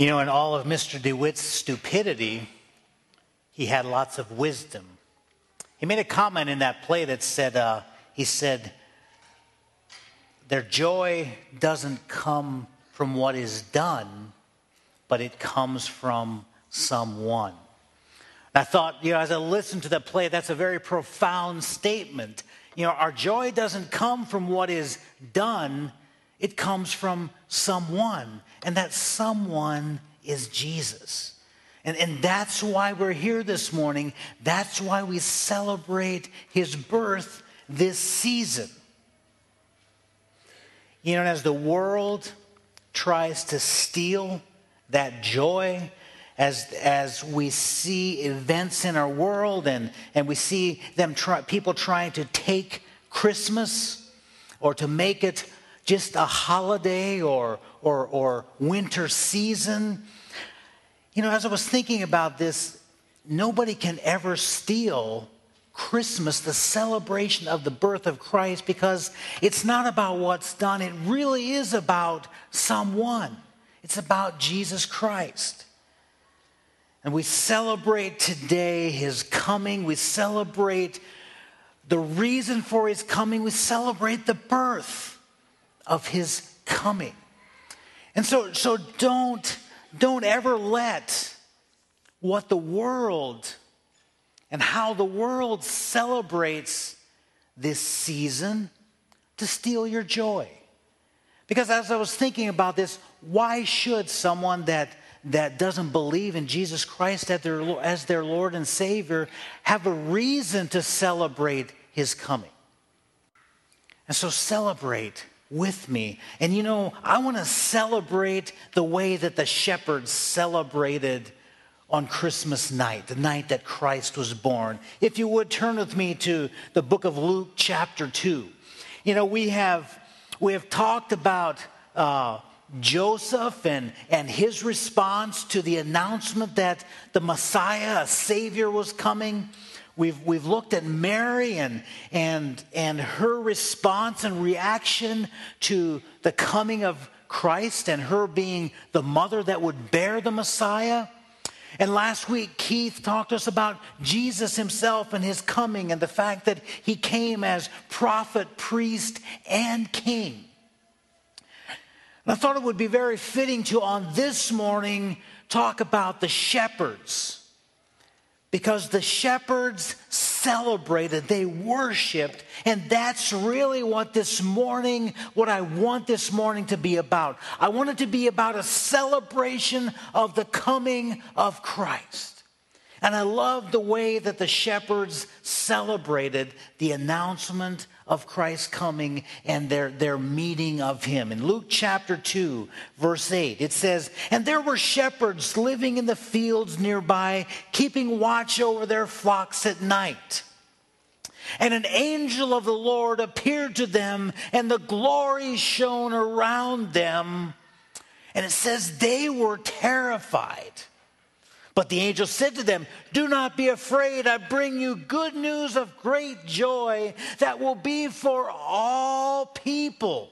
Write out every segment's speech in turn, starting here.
You know, in all of Mr. DeWitt's stupidity, he had lots of wisdom. He made a comment in that play that said, uh, he said, their joy doesn't come from what is done, but it comes from someone. I thought, you know, as I listened to that play, that's a very profound statement. You know, our joy doesn't come from what is done, it comes from someone. And that someone is Jesus. And, and that's why we're here this morning. That's why we celebrate his birth this season. You know, as the world tries to steal that joy, as, as we see events in our world and, and we see them try, people trying to take Christmas or to make it just a holiday or, or, or winter season. You know, as I was thinking about this, nobody can ever steal Christmas, the celebration of the birth of Christ, because it's not about what's done. It really is about someone. It's about Jesus Christ. And we celebrate today his coming. We celebrate the reason for his coming. We celebrate the birth of his coming. And so, so don't, don't ever let what the world and how the world celebrates this season to steal your joy. Because as I was thinking about this, why should someone that, that doesn't believe in Jesus Christ as their, as their Lord and Savior have a reason to celebrate his coming? And so celebrate with me. And you know, I want to celebrate the way that the shepherds celebrated on Christmas night, the night that Christ was born. If you would turn with me to the book of Luke, chapter 2. You know, we have, we have talked about uh, Joseph and, and his response to the announcement that the Messiah, a Savior, was coming. We've, we've looked at Mary and, and, and her response and reaction to the coming of Christ and her being the mother that would bear the Messiah. And last week, Keith talked to us about Jesus himself and his coming and the fact that he came as prophet, priest, and king. And I thought it would be very fitting to, on this morning, talk about the shepherds because the shepherds celebrated, they worshiped, and that's really what this morning, what I want this morning to be about. I want it to be about a celebration of the coming of Christ. And I love the way that the shepherds celebrated the announcement of Christ's coming and their, their meeting of him. In Luke chapter 2, verse 8, it says, And there were shepherds living in the fields nearby, keeping watch over their flocks at night. And an angel of the Lord appeared to them, and the glory shone around them. And it says they were terrified. But the angel said to them, Do not be afraid. I bring you good news of great joy that will be for all people.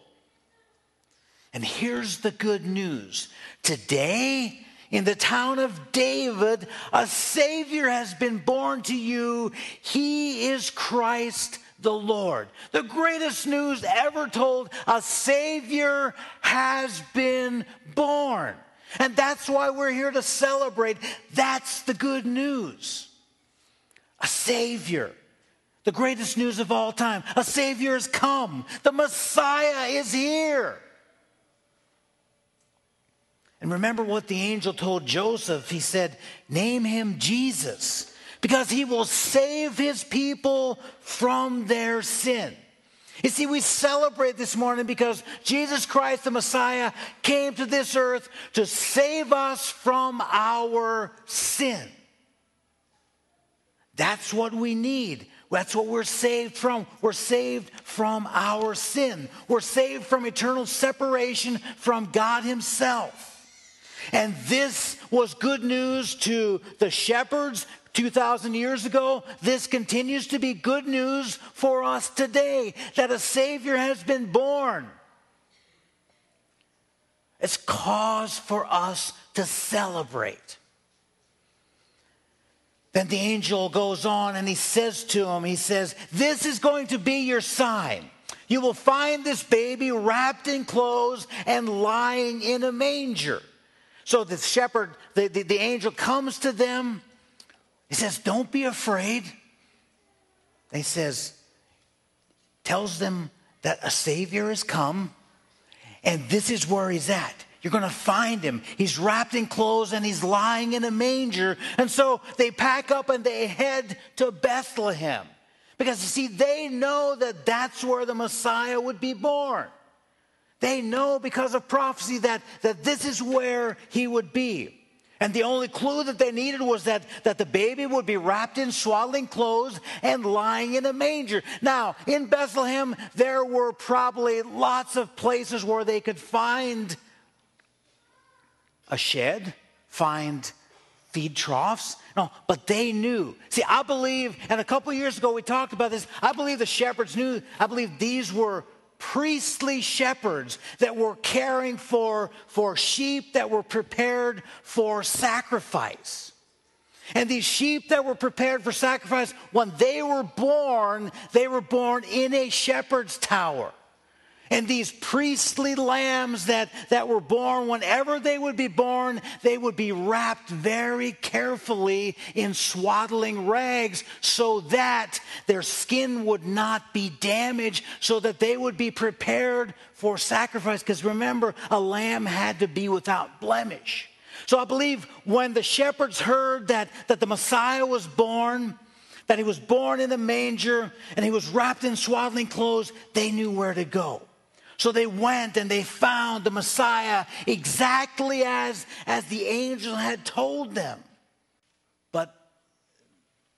And here's the good news today, in the town of David, a Savior has been born to you. He is Christ the Lord. The greatest news ever told a Savior has been born. And that's why we're here to celebrate. That's the good news. A Savior. The greatest news of all time. A Savior has come. The Messiah is here. And remember what the angel told Joseph. He said, Name him Jesus, because he will save his people from their sin. You see, we celebrate this morning because Jesus Christ, the Messiah, came to this earth to save us from our sin. That's what we need. That's what we're saved from. We're saved from our sin. We're saved from eternal separation from God Himself. And this was good news to the shepherds 2,000 years ago, this continues to be good news for us today that a Savior has been born. It's cause for us to celebrate. Then the angel goes on and he says to him, He says, This is going to be your sign. You will find this baby wrapped in clothes and lying in a manger. So the shepherd, the, the, the angel comes to them. He says, Don't be afraid. he says, tells them that a Savior has come, and this is where he's at. You're going to find him. He's wrapped in clothes and he's lying in a manger. And so they pack up and they head to Bethlehem. Because you see, they know that that's where the Messiah would be born. They know because of prophecy that, that this is where he would be. And the only clue that they needed was that, that the baby would be wrapped in swaddling clothes and lying in a manger. Now, in Bethlehem, there were probably lots of places where they could find a shed, find feed troughs. No, but they knew. See, I believe, and a couple years ago we talked about this, I believe the shepherds knew, I believe these were priestly shepherds that were caring for, for sheep that were prepared for sacrifice. And these sheep that were prepared for sacrifice, when they were born, they were born in a shepherd's tower. And these priestly lambs that, that were born, whenever they would be born, they would be wrapped very carefully in swaddling rags so that their skin would not be damaged, so that they would be prepared for sacrifice. Because remember, a lamb had to be without blemish. So I believe when the shepherds heard that, that the Messiah was born, that he was born in a manger and he was wrapped in swaddling clothes, they knew where to go. So they went and they found the Messiah exactly as, as the angel had told them. But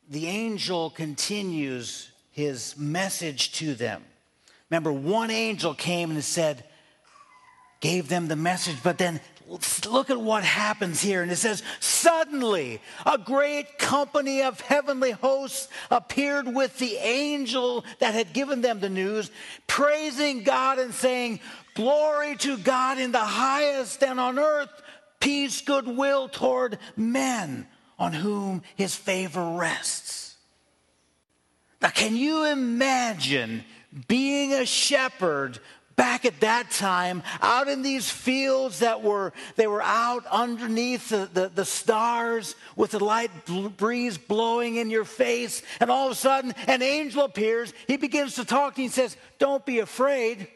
the angel continues his message to them. Remember, one angel came and said, gave them the message, but then look at what happens here. And it says, Suddenly, a great company of heavenly hosts appeared with the angel that had given them the news, praising God and saying, Glory to God in the highest, and on earth, peace, goodwill toward men on whom his favor rests. Now, can you imagine being a shepherd back at that time out in these fields that were they were out underneath the, the, the, stars with the light breeze blowing in your face and all of a sudden an angel appears. He begins to talk to you and says don't be afraid.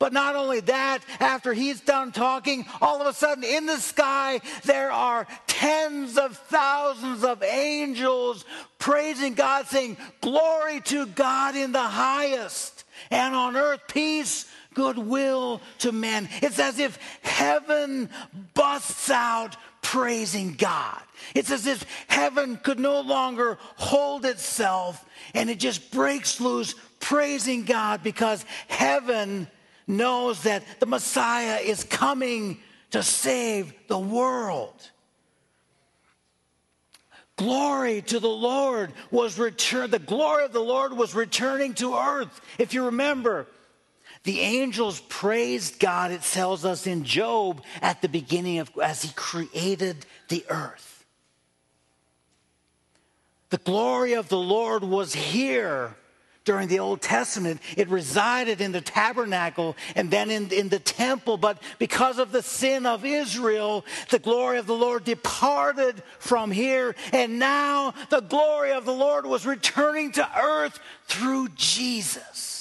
But not only that, after he's done talking, all of a sudden in the sky, there are tens of thousands of angels praising God, saying, Glory to God in the highest, and on earth peace goodwill to men. It's as if heaven busts out praising God. It's as if heaven could no longer hold itself and it just breaks loose praising God because heaven knows that the Messiah is coming to save the world. Glory to the Lord was returned. The glory of the Lord was returning to earth. If you remember, the angels praised God, it tells us in Job at the beginning of as he created the earth. The glory of the Lord was here during the Old Testament. It resided in the tabernacle and then in, in the temple. But because of the sin of Israel, the glory of the Lord departed from here. And now the glory of the Lord was returning to earth through Jesus.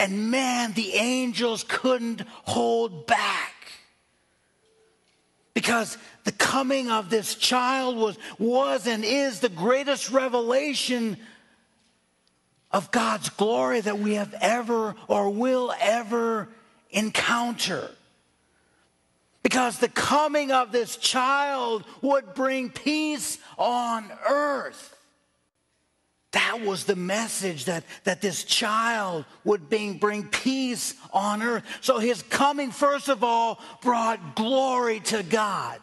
And man, the angels couldn't hold back. Because the coming of this child was, was and is the greatest revelation of God's glory that we have ever or will ever encounter. Because the coming of this child would bring peace on earth. That was the message that, that this child would bring, bring peace on earth. So his coming, first of all, brought glory to God.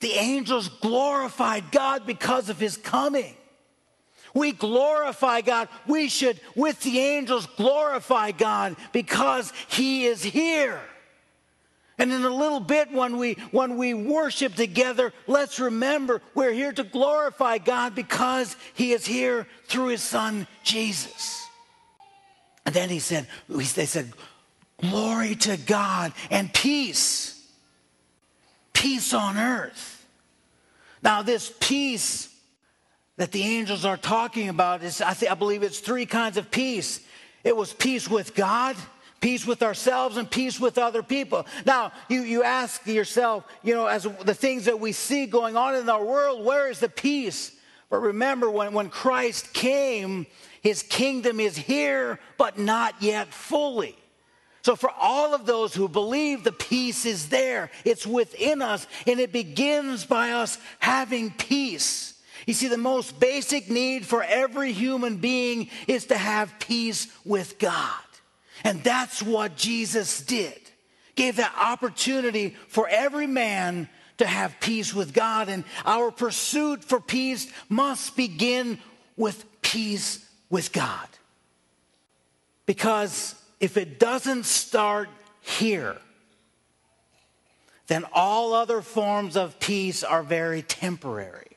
The angels glorified God because of his coming. We glorify God. We should, with the angels, glorify God because he is here. And in a little bit, when we, when we worship together, let's remember we're here to glorify God because He is here through His Son, Jesus. And then He said, They said, Glory to God and peace. Peace on earth. Now, this peace that the angels are talking about is, I, think, I believe it's three kinds of peace. It was peace with God peace with ourselves and peace with other people. Now, you, you ask yourself, you know, as the things that we see going on in our world, where is the peace? But remember, when, when Christ came, his kingdom is here, but not yet fully. So, for all of those who believe, the peace is there. It's within us, and it begins by us having peace. You see, the most basic need for every human being is to have peace with God. And that's what Jesus did. Gave that opportunity for every man to have peace with God. And our pursuit for peace must begin with peace with God. Because if it doesn't start here, then all other forms of peace are very temporary.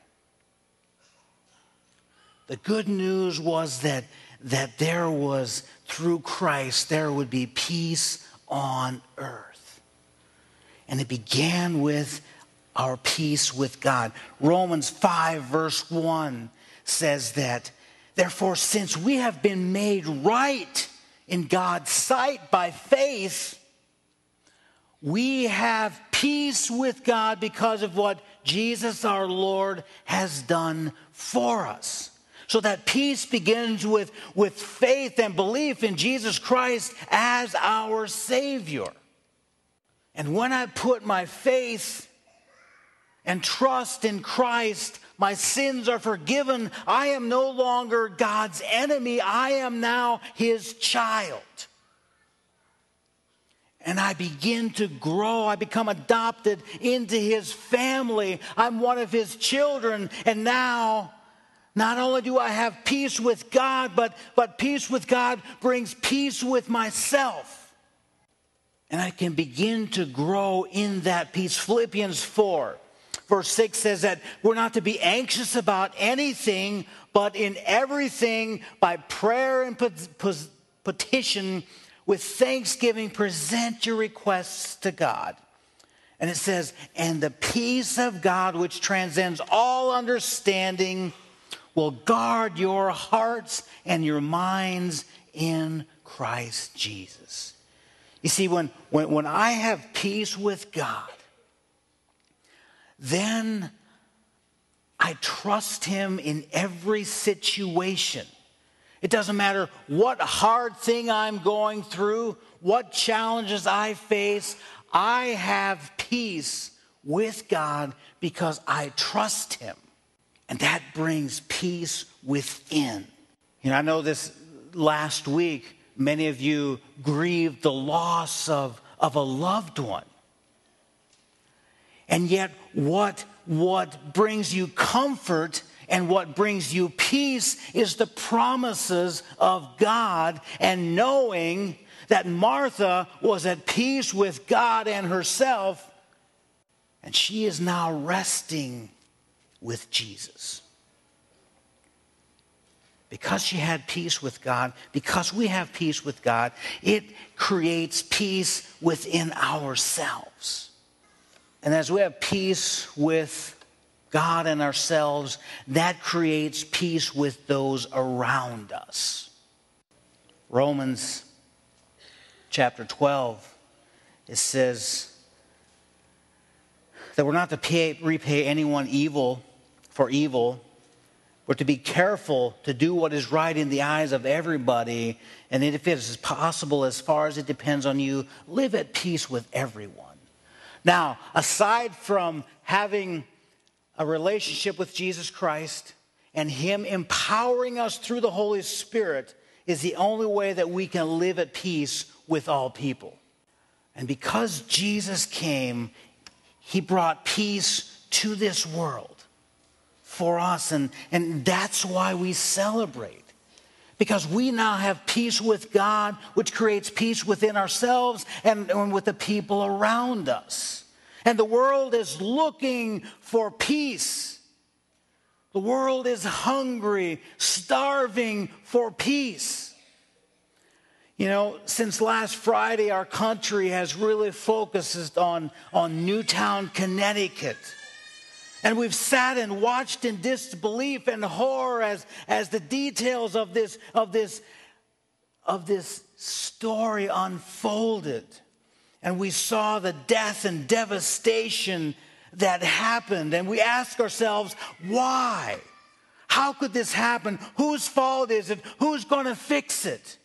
The good news was that that there was, through Christ, there would be peace on earth. And it began with our peace with God. Romans 5, verse 1 says that, therefore, since we have been made right in God's sight by faith, we have peace with God because of what Jesus our Lord has done for us. So that peace begins with, with faith and belief in Jesus Christ as our Savior. And when I put my faith and trust in Christ, my sins are forgiven. I am no longer God's enemy. I am now His child. And I begin to grow. I become adopted into His family. I'm one of His children. And now not only do I have peace with God, but, but peace with God brings peace with myself. And I can begin to grow in that peace. Philippians 4, verse 6 says that we're not to be anxious about anything, but in everything, by prayer and petition, with thanksgiving, present your requests to God. And it says, and the peace of God, which transcends all understanding, will guard your hearts and your minds in Christ Jesus. You see, when, when, when I have peace with God, then I trust Him in every situation. It doesn't matter what hard thing I'm going through, what challenges I face, I have peace with God because I trust Him. And that brings peace within. You know, I know this last week, many of you grieved the loss of, of a loved one. And yet, what, what brings you comfort and what brings you peace is the promises of God and knowing that Martha was at peace with God and herself, and she is now resting with Jesus. Because she had peace with God, because we have peace with God, it creates peace within ourselves. And as we have peace with God and ourselves, that creates peace with those around us. Romans chapter 12, it says that we're not to pay, repay anyone evil for evil. We're to be careful to do what is right in the eyes of everybody. And if it is possible, as far as it depends on you, live at peace with everyone. Now, aside from having a relationship with Jesus Christ and Him empowering us through the Holy Spirit, is the only way that we can live at peace with all people. And because Jesus came, He brought peace to this world for us. And, and that's why we celebrate. because we now have peace with God, which creates peace within ourselves and, and with the people around us. And the world is looking for peace. The world is hungry, starving for peace. You know, since last Friday, our country has really focused on, on Newtown, Connecticut. And we've sat and watched in disbelief and horror as, as the details of this, of, this, of this story unfolded. And we saw the death and devastation that happened. And we ask ourselves, why? How could this happen? Whose fault is it? Who's going to fix it?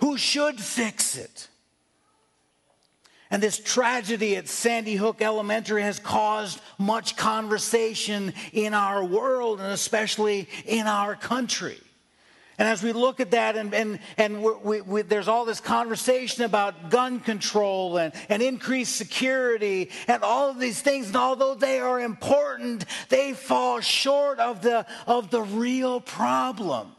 Who should fix it? And this tragedy at Sandy Hook Elementary has caused much conversation in our world and especially in our country. And as we look at that, and, and, and we, we, there's all this conversation about gun control and, and increased security and all of these things, and although they are important, they fall short of the, of the real problem.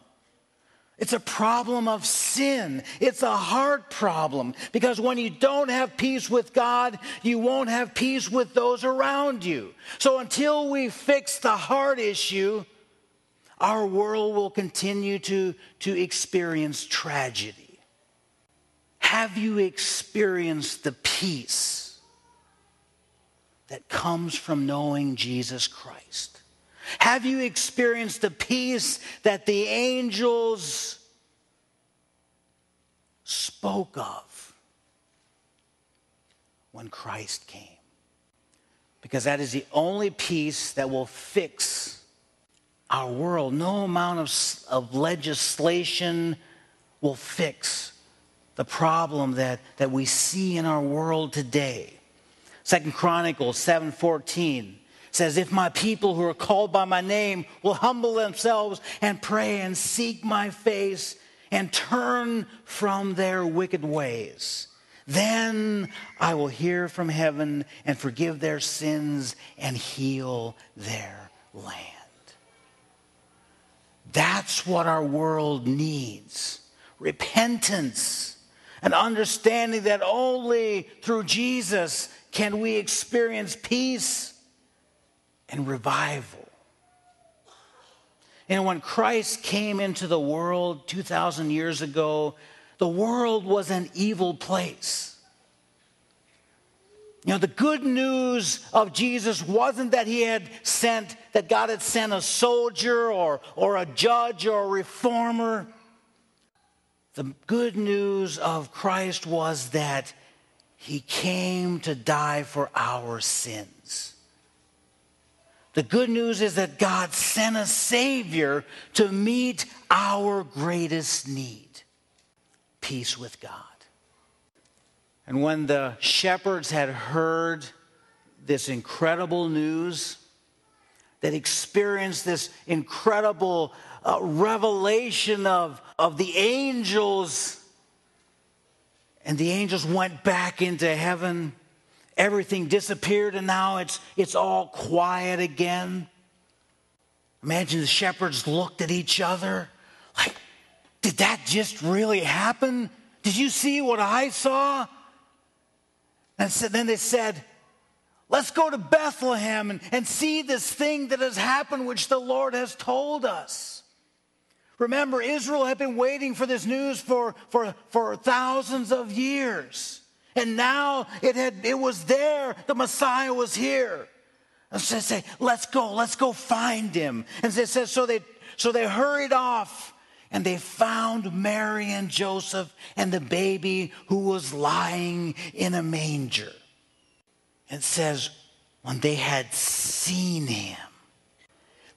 It's a problem of sin. It's a heart problem because when you don't have peace with God, you won't have peace with those around you. So until we fix the heart issue, our world will continue to, to experience tragedy. Have you experienced the peace that comes from knowing Jesus Christ? Have you experienced the peace that the angels spoke of when Christ came? Because that is the only peace that will fix our world. No amount of, of legislation will fix the problem that, that we see in our world today. Second Chronicles 7:14 says, If my people who are called by my name will humble themselves and pray and seek my face and turn from their wicked ways, then I will hear from heaven and forgive their sins and heal their land. That's what our world needs repentance, and understanding that only through Jesus can we experience peace and revival. And when Christ came into the world 2,000 years ago, the world was an evil place. You know, the good news of Jesus wasn't that he had sent, that God had sent a soldier or, or a judge or a reformer. The good news of Christ was that he came to die for our sins. The good news is that God sent a Savior to meet our greatest need peace with God. And when the shepherds had heard this incredible news, that experienced this incredible uh, revelation of, of the angels, and the angels went back into heaven everything disappeared and now it's, it's all quiet again. Imagine the shepherds looked at each other like, did that just really happen? Did you see what I saw? And so then they said, Let's go to Bethlehem and, and see this thing that has happened, which the Lord has told us. Remember, Israel had been waiting for this news for, for, for thousands of years. And now it had it was there. The Messiah was here. And so they say, let's go, let's go find him. And it says, so they so they hurried off and they found Mary and Joseph and the baby who was lying in a manger. It says, when they had seen him,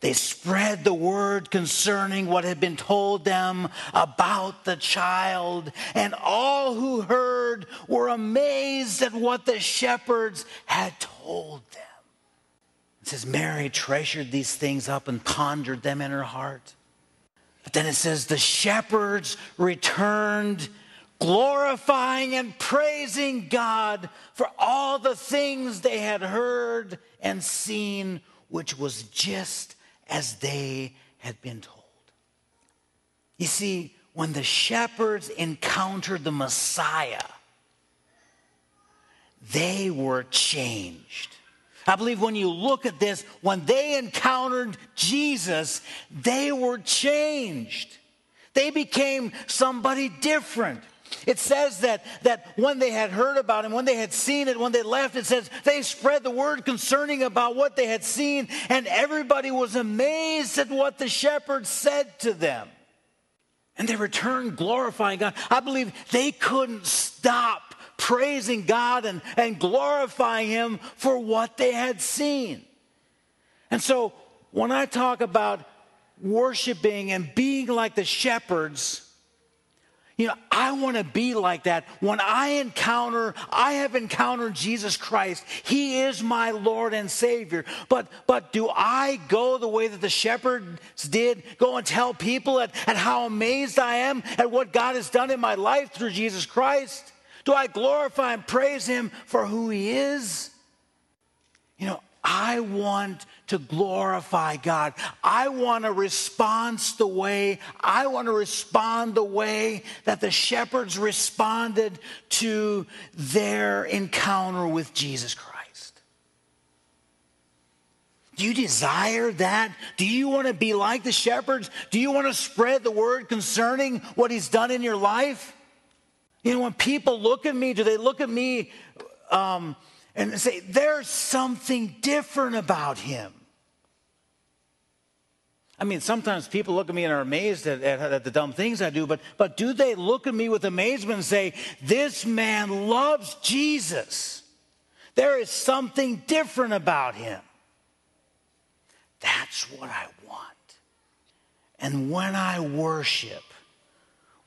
they spread the word concerning what had been told them about the child, and all who heard were amazed at what the shepherds had told them. It says, Mary treasured these things up and pondered them in her heart. But then it says, the shepherds returned, glorifying and praising God for all the things they had heard and seen, which was just as they had been told. You see, when the shepherds encountered the Messiah, they were changed. I believe when you look at this, when they encountered Jesus, they were changed. They became somebody different. It says that, that when they had heard about him, when they had seen it, when they left, it says they spread the word concerning about what they had seen, and everybody was amazed at what the shepherds said to them. And they returned glorifying God. I believe they couldn't stop praising God and, and glorifying Him for what they had seen. And so when I talk about worshiping and being like the shepherds, you know, I want to be like that. When I encounter, I have encountered Jesus Christ. He is my Lord and Savior. But but do I go the way that the shepherds did? Go and tell people at, at how amazed I am at what God has done in my life through Jesus Christ? Do I glorify and praise Him for who He is? You know, I want to glorify God. I want to respond the way, I want to respond the way that the shepherds responded to their encounter with Jesus Christ. Do you desire that? Do you want to be like the shepherds? Do you want to spread the word concerning what he's done in your life? You know, when people look at me, do they look at me um, and say, there's something different about him? I mean, sometimes people look at me and are amazed at, at, at, the dumb things I do, but, but do they look at me with amazement and say, This man loves Jesus? There is something different about him. That's what I want. And when I worship,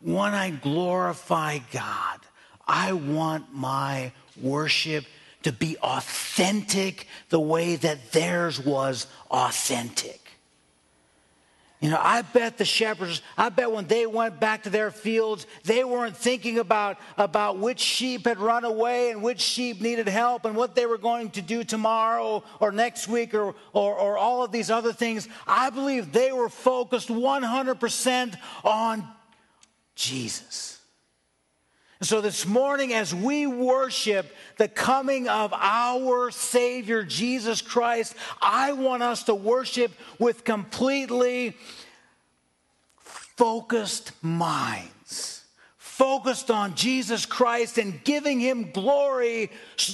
when I glorify God, I want my worship to be authentic the way that theirs was authentic. Know, I bet the shepherds, I bet when they went back to their fields, they weren't thinking about, about which sheep had run away and which sheep needed help and what they were going to do tomorrow or next week or, or, or all of these other things. I believe they were focused 100% on Jesus. So this morning, as we worship the coming of our Savior, Jesus Christ, I want us to worship with completely focused minds, focused on Jesus Christ and giving Him glory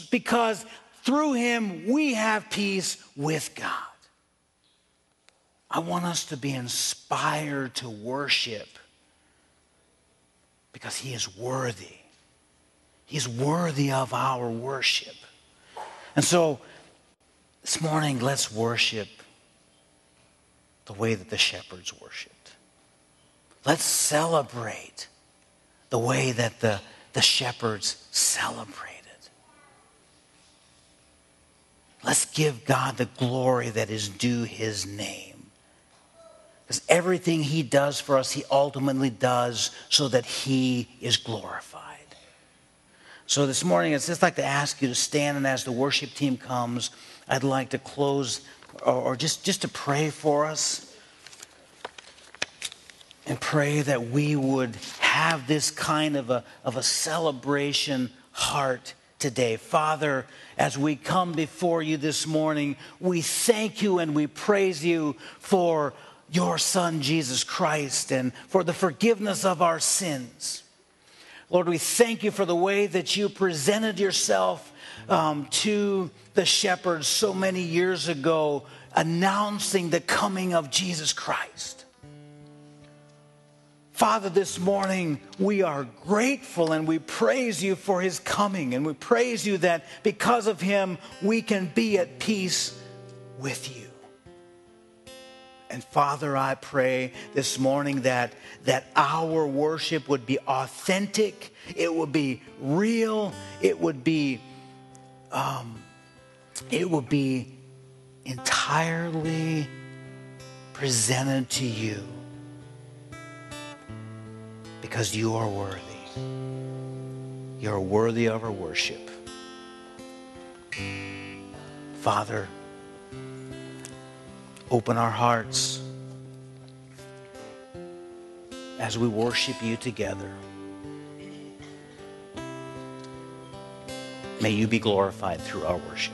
because through Him we have peace with God. I want us to be inspired to worship because he is worthy. He's worthy of our worship. And so this morning, let's worship the way that the shepherds worshiped. Let's celebrate the way that the, the shepherds celebrated. Let's give God the glory that is due his name. Because everything he does for us, he ultimately does so that he is glorified. So this morning, I'd just like to ask you to stand, and as the worship team comes, I'd like to close or just, just to pray for us and pray that we would have this kind of a, of a celebration heart today. Father, as we come before you this morning, we thank you and we praise you for your Son, Jesus Christ, and for the forgiveness of our sins. Lord, we thank you for the way that you presented yourself um, to the shepherds so many years ago, announcing the coming of Jesus Christ. Father, this morning we are grateful and we praise you for his coming, and we praise you that because of him we can be at peace with you. And Father, I pray this morning that, that our worship would be authentic, it would be real, it would be, um, it would be entirely presented to you because you are worthy. You're worthy of our worship. Father, open our hearts as we worship you together. May you be glorified through our worship.